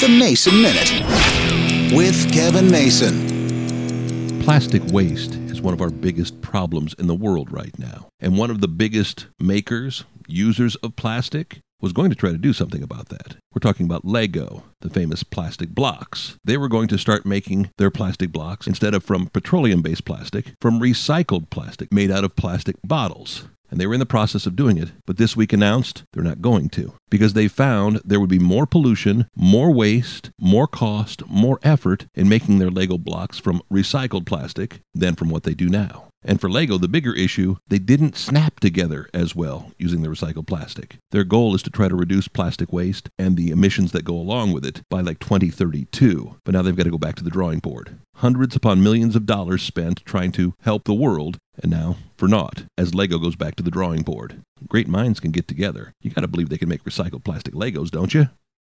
The Mason Minute with Kevin Mason. Plastic waste is one of our biggest problems in the world right now. And one of the biggest makers, users of plastic, was going to try to do something about that. We're talking about Lego, the famous plastic blocks. They were going to start making their plastic blocks instead of from petroleum based plastic, from recycled plastic made out of plastic bottles and they were in the process of doing it, but this week announced they're not going to because they found there would be more pollution, more waste, more cost, more effort in making their Lego blocks from recycled plastic than from what they do now. And for Lego, the bigger issue, they didn't snap together as well using the recycled plastic. Their goal is to try to reduce plastic waste and the emissions that go along with it by like 2032. But now they've got to go back to the drawing board. Hundreds upon millions of dollars spent trying to help the world, and now for naught, as Lego goes back to the drawing board. Great minds can get together. You got to believe they can make recycled plastic Legos, don't you?